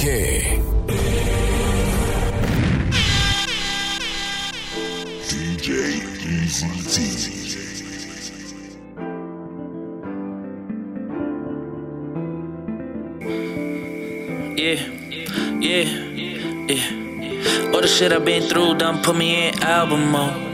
King. DJ Eazy. Yeah, yeah, yeah. All the shit I've been through done put me in album mode.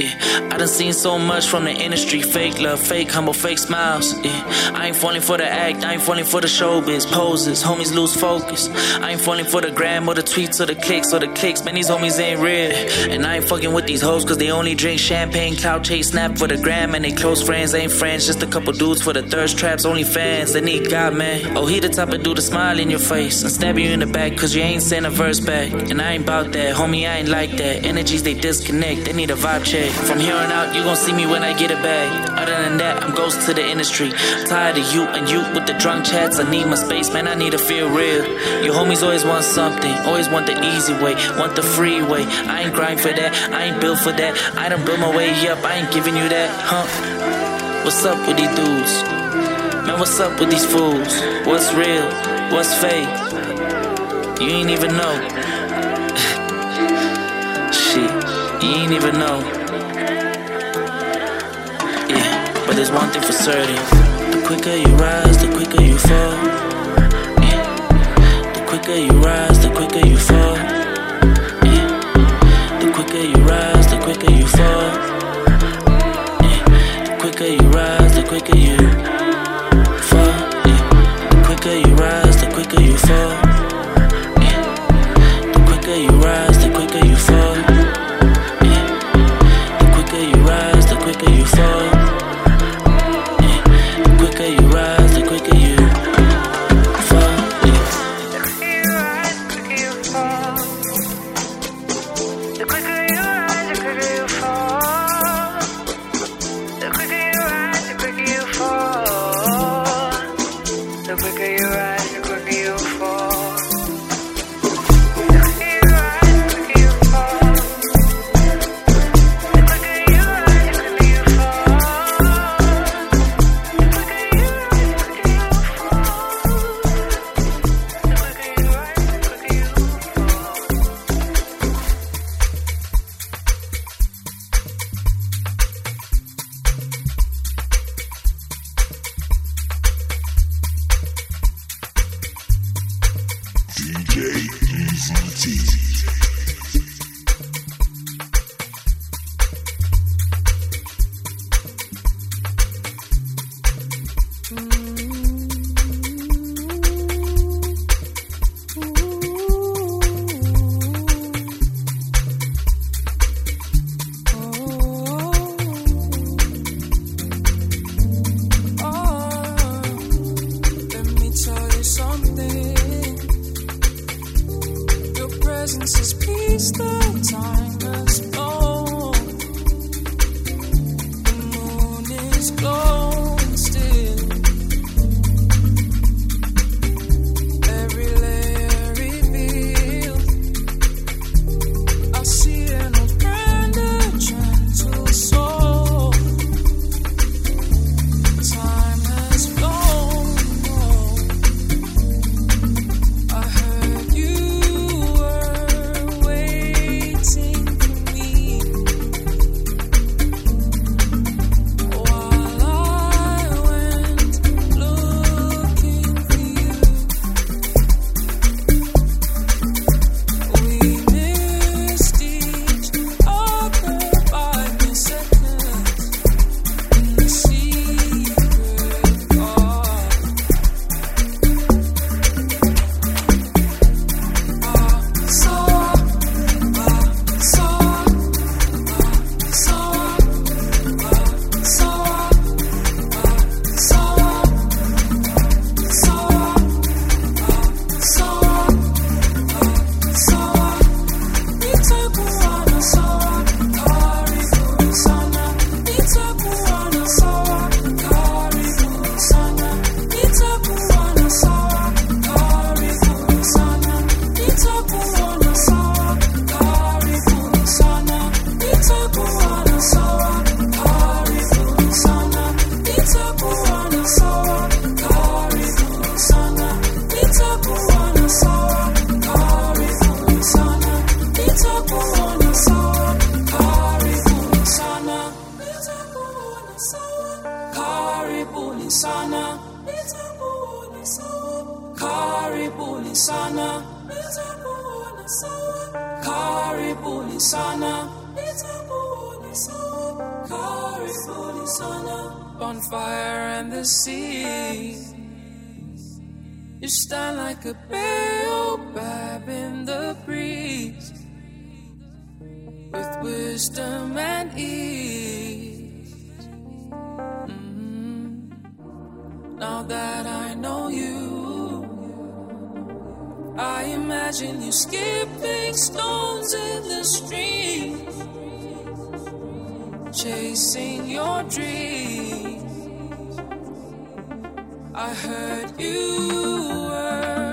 Yeah, I done seen so much from the industry. Fake love, fake humble, fake smiles. Yeah, I ain't falling for the act, I ain't falling for the showbiz poses. Homies lose focus. I ain't falling for the gram or the tweets or the clicks or the clicks. Man, these homies ain't real. And I ain't fucking with these hoes cause they only drink champagne, clout chase, snap for the gram. And they close friends ain't friends, just a couple dudes for the thirst traps, only fans. They need God, man. Oh, he the type of dude to smile in your face and stab you in the back cause you ain't sent a verse back. And I ain't bout that, homie, I ain't like that. Energies they disconnect, they need a vibe check. From here on out, you gon' see me when I get a bag. Other than that, I'm ghost to the industry. Tired of you and you with the drunk chats. I need my space, man. I need to feel real. Your homies always want something, always want the easy way, want the free way. I ain't grind for that, I ain't built for that. I done built my way up, I ain't giving you that, huh? What's up with these dudes? Man, what's up with these fools? What's real? What's fake? You ain't even know. Shit, you ain't even know. But there's one thing for certain. The quicker you rise, the quicker you fall. The quicker you rise, the quicker you fall. The quicker you rise, the quicker you fall. The quicker you rise, the quicker you fall. The quicker you rise, the quicker you fall. Time. Stand like a baobab in the breeze with wisdom and ease. Mhm. Now that I know you, I imagine you skipping stones in the stream, chasing your dreams. I heard you were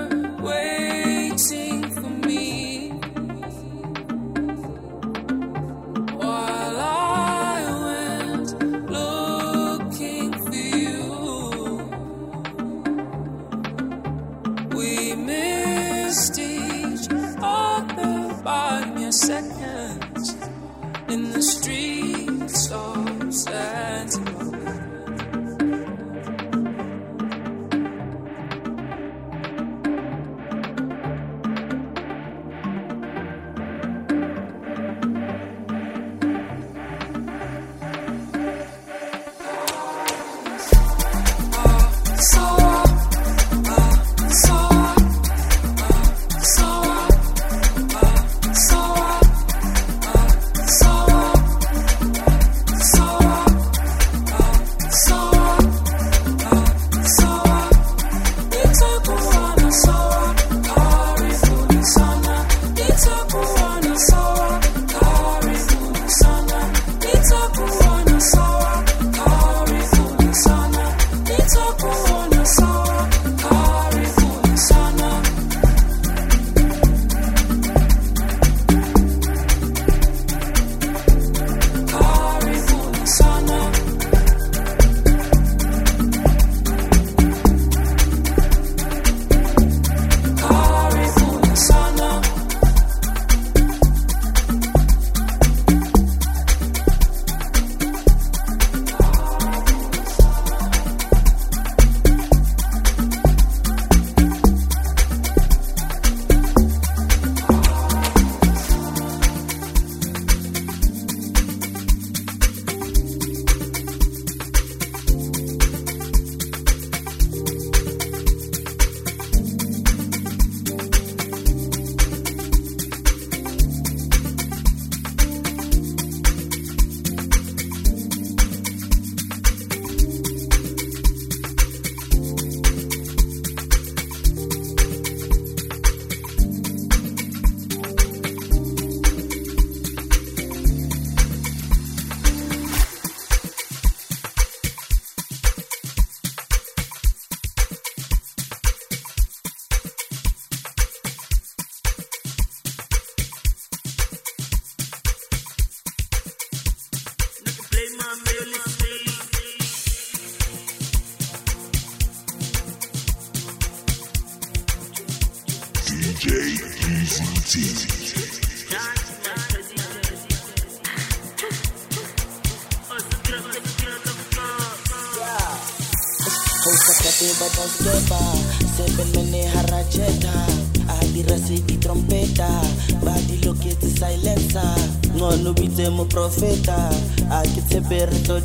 profeta A ke tshepe re tlo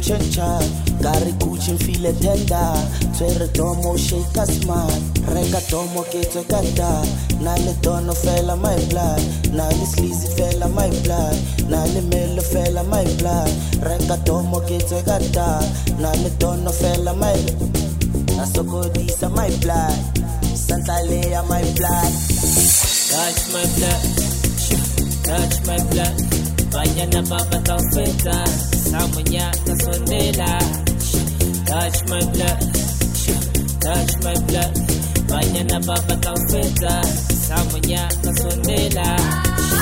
Ka re kutšhe mfile tenda Tshwere domo shake a smile Reka domo ke tswe Na le dono fela my blood Na le sleazy fela my blood Na le melo fela my blood Reka domo ke tswe Na le dono fela my na nasokodisa my blood santalea my blood Touch my blood, touch my blood. Banyana baba taufeta, samunya kasondela. Touch my blood, touch my blood. Banyana baba taufeta, samunya kasondela.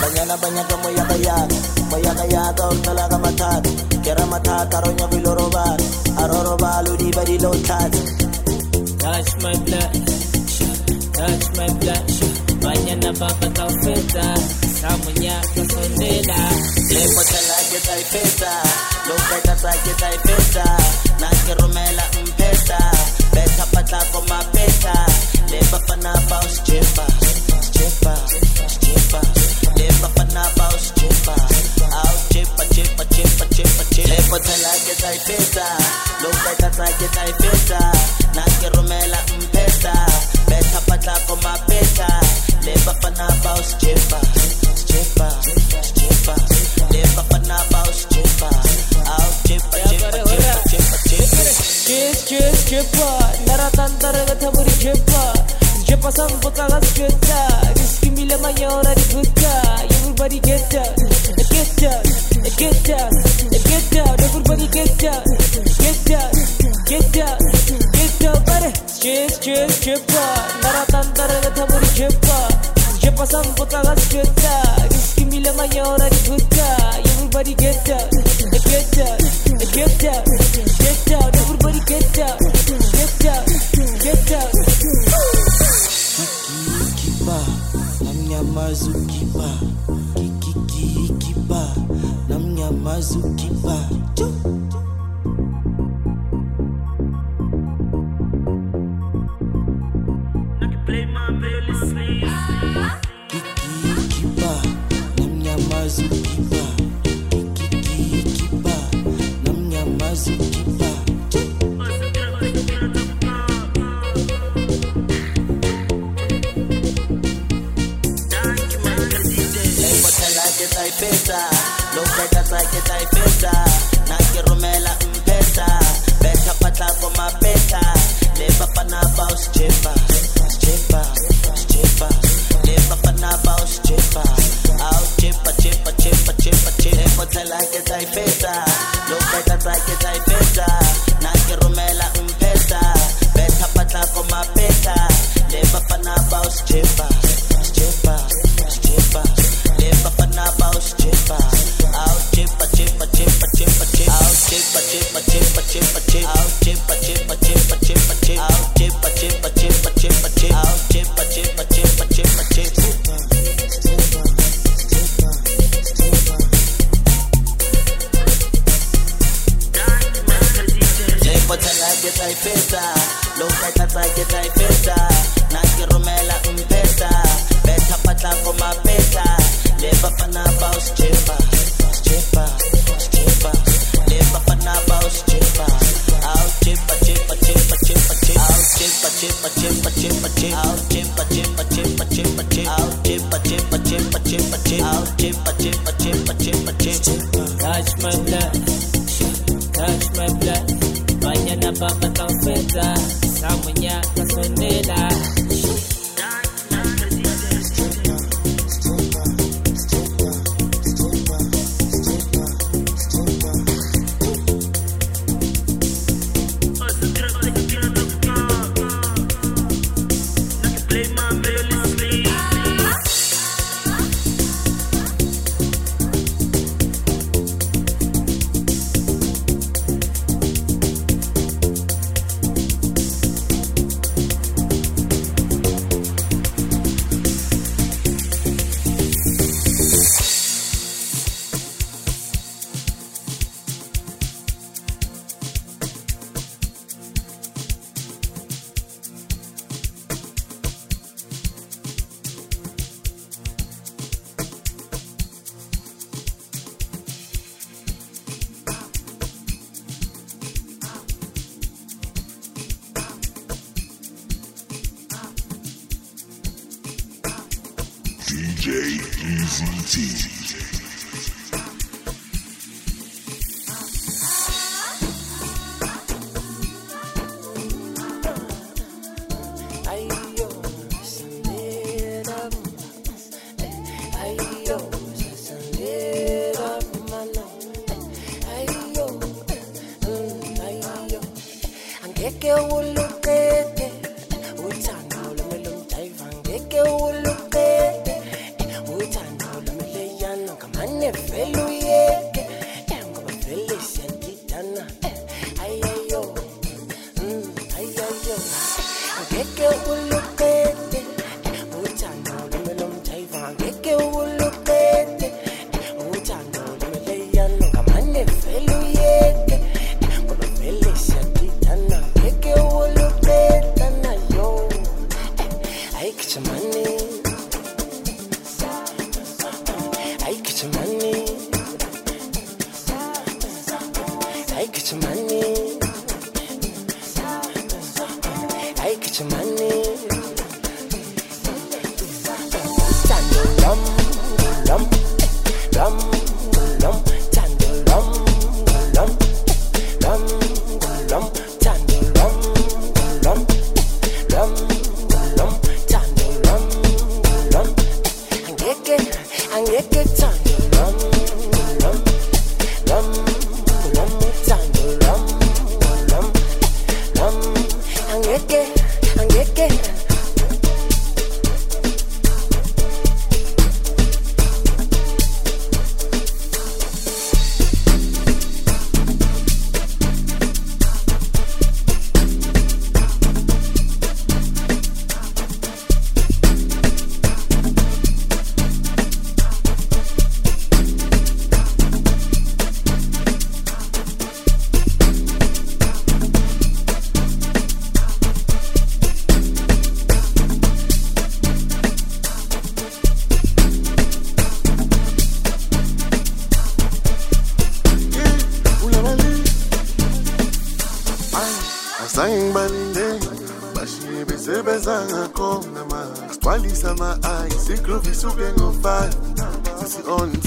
banyana banyaka moyakayaga moyakayaga o tlalaga mathata ke ra mathata ro nyako ilo robala a ro robala o diba dilo tlhatsa Touch my blood, touch my blood. Banyana baba taufeta, samunya kasondela. Besa pata kwa mapesa Leba panapa usichepa Usichepa, usichepa Leba panapa usichepa Au chepa, chepa, chepa, chepa, chepa Lepo talage taipesa Lupe katake taipesa Nakirumela mpesa Besa pata kwa mapesa Leba panapa usichepa Usichepa, usichepa Leba panapa usichepa Au chepa, chepa, chepa, chepa, chepa Kiss kiss kipa Naratan taraga taburi kipa Jepa sang pekalas kita Rizki mila maya ora di kuta Everybody get down Get down Get down Get down Everybody get down Get down Get down Get down Bare Kiss kiss kipa Naratan taraga taburi kipa Jepa sang pekalas kita Rizki mila maya ora di kuta Everybody get down Get down Get down Get down Everybody get up, get up, get up. Kikikiba, namnyamazu kiba. Kikikiba, namnyamazu kiba. like it's like.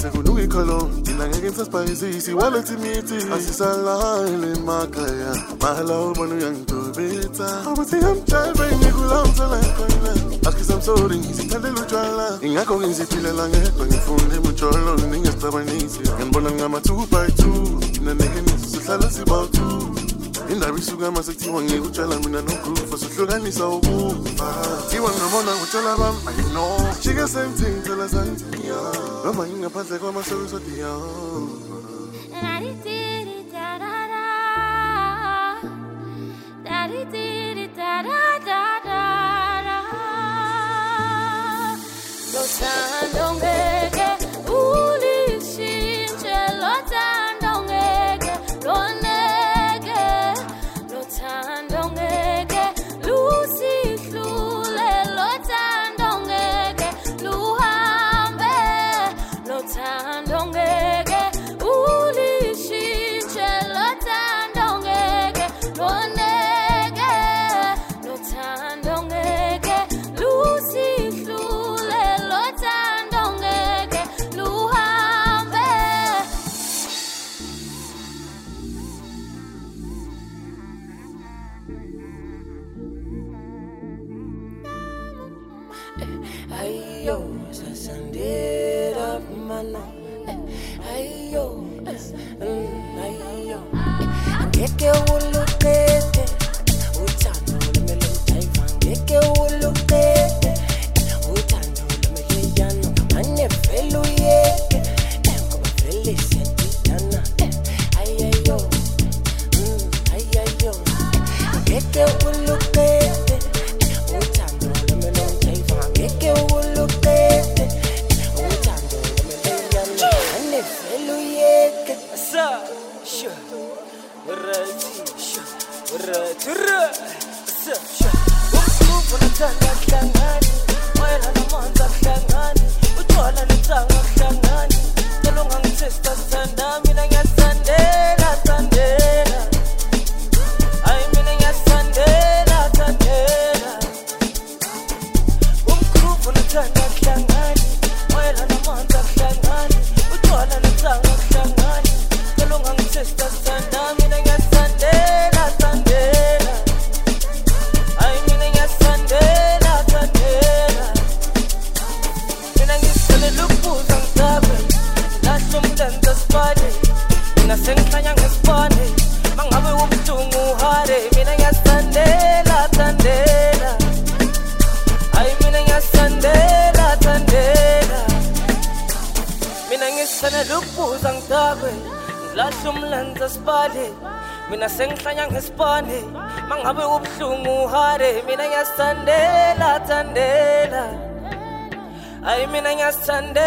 Sisi on sekunuka ikholon thina ngeke nisasibhayisisi wallet imithi asisalale emakhaya. Mahala ubona uyangidobetsa abuthi amjive ngikulawusela khona. Askis am sorry ngizithandela utshwala ingakho ngiziphilela ngedwa ngifunde mujolo ningesixabanisi nganibona ngama-two by two thina nekenisi sihlala sibawu-two indaba isuka mase kuthiwa ngikutshala mina nogrufa sohlukanisa ukufa. Thiwa ngabona ngutshela bam ayino jike same thing phela sayithi noma ngingaphandle kwamasokusodiya Lothando mina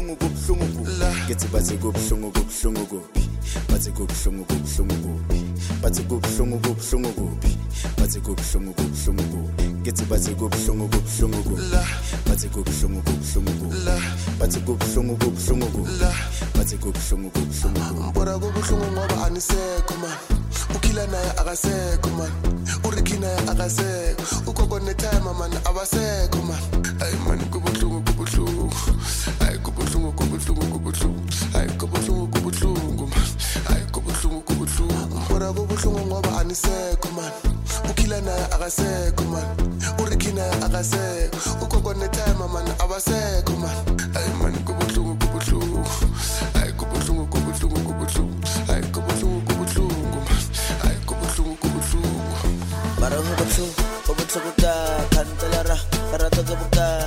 kubuhlungu kubuhlungu. Kuphi ngithi bathi kubuhlungu kubuhlungu kuphi bathi kubuhlungu kubuhlungu kuphi bathi kubuhlungu kubuhlungu kuphi bathi kubuhlungu kubuhlungu kuphi ngithi bathi kubuhlungu kubuhlungu kuphi bathi kubuhlungu kubuhlungu kuphi bathi kubuhlungu kubuhlungu kuphi bathi kubuhlungu kubuhlungu kuphi mbona kubuhlungu ngoba anisekho man. Ukhila naye akasekho man. Uriki naye akasekho. Ugogo netime man abasekho man. Hayi man kubuhlungu kubuhlungu. Hayi kubuhlungu kubuhlungu. Kubuhlungu hayi kubuhlungu kubuhlungu man. Hayi kubuhlungu kubuhlungu. Mbona kubuhlungu ngoba anisekho man. Ukhila naye akasekho man. Uriki naye akasekho. Ugogo netime man abasekho man. Hayi man kubuhlungu kubuhlungu. Hayi kubuhlungu kubuhlungu kubuhlungu. Hayi kubuhlungu kubuhlungu man. Hayi kubuhlungu kubuhlungu. Para ho botho ka khantelara ka rata ke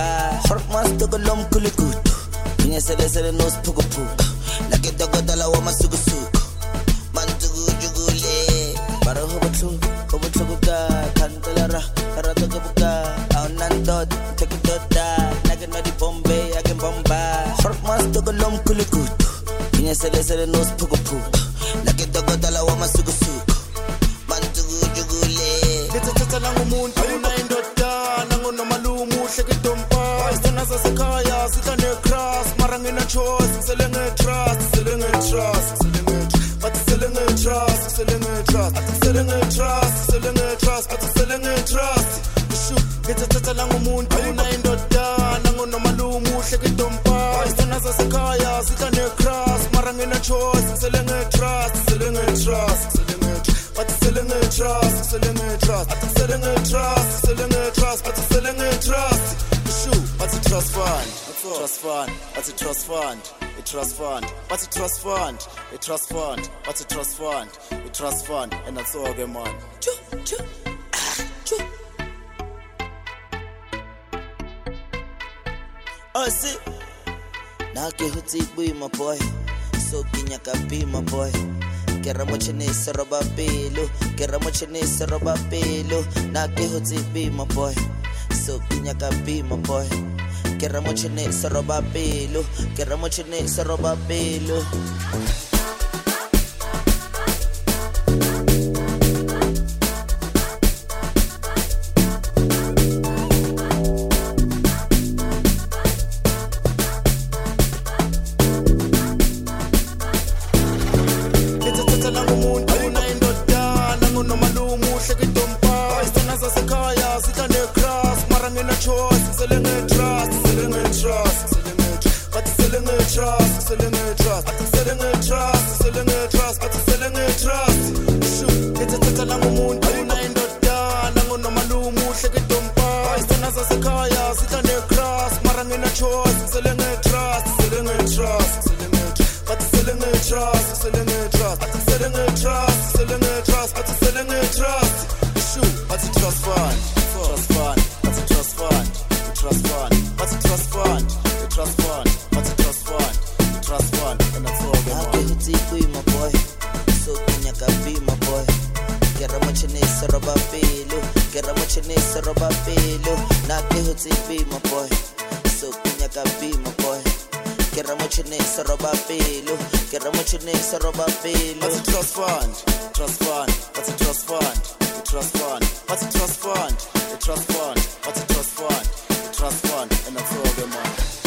bomba hot master ko lom kulikutu Kwenye sele sele no spuku puku Na ke toko tala wa masuku suku Mantugu jugule Para ho botlhoko ho botlhoko ka khantelara ka rata ke boka a o nang dot take dota na ke no di bombe ya ke bomba hot Kwenye sele sele no puku sasekhaya sidla necras mara ngina-choice ngisele nge-trust ngisele nge-trust bathi sele nge-trust ngisele nge-trust athi ngisele nge-trust ngisele nge-trust athi ngisele nge-trust Ishu, lithethetha langumuntu unayindodana ngonomalume uhle kidompa isithana sasekhaya sidla necras mara ngina-choice ngisele nge-trust ngisele nge-trust bathi sele nge-trust sele nge-trust athi sele nge-trust trust fund trust fund bathi trust fund a trust fund bathi trust fund a trust fund bathi trust fund a trust fund and that's all ke man chu. Ah, chu. Oh, see. Na ke hotse bui my boy. So kinya ka be my boy. Ke ra mochinese roba pelo, ke ra mochinese roba pelo. Na ke hotse be my boy. So kinya ka be my boy. Ke ra mochinese roba pelo, ke ra mochinese roba pelo. Nge-trust ngisele nge-trust athi ngisele nge-trust ngisele nge-trust bathi sele nge-trust ishu bathi trust. Fund trust. Fund bathi trust fund trust fund bathi trust fund trust fund bathi trust fund trust fund and that's all bui my boy. So kinya ka be my boy. Hotse bui my boy. So kinya Ke ra mochinese roba pelo, ke ra mochinese roba pelo. bathi trust fund? Trust fund. Bathi trust fund? I trust fund. Bathi trust fund? I trust fund. Bathi trust fund? I trust fund. And that's all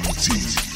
ke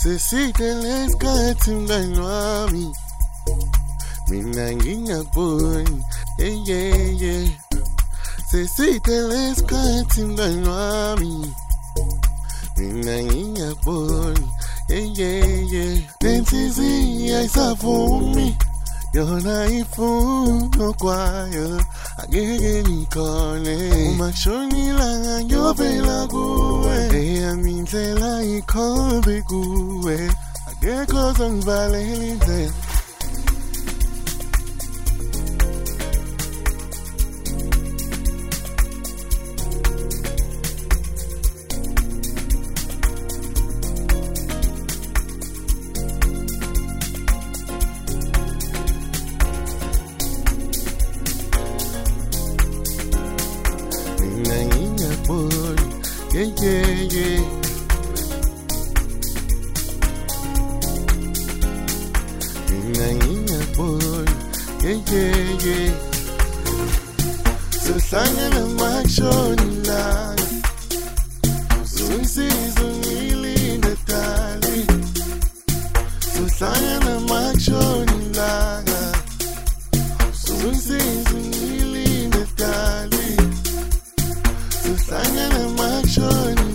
sisitelensikathinganwami mina ngingaboni eyeye sisitelensikathinganwami mina ngingaboni Hey, yeah, yeah. Me. You're not no choir. I get any calling. My shiny lang, you're vela go. Hey, I mean, tell I call the. I get close and violently. Nation.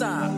Ungeta.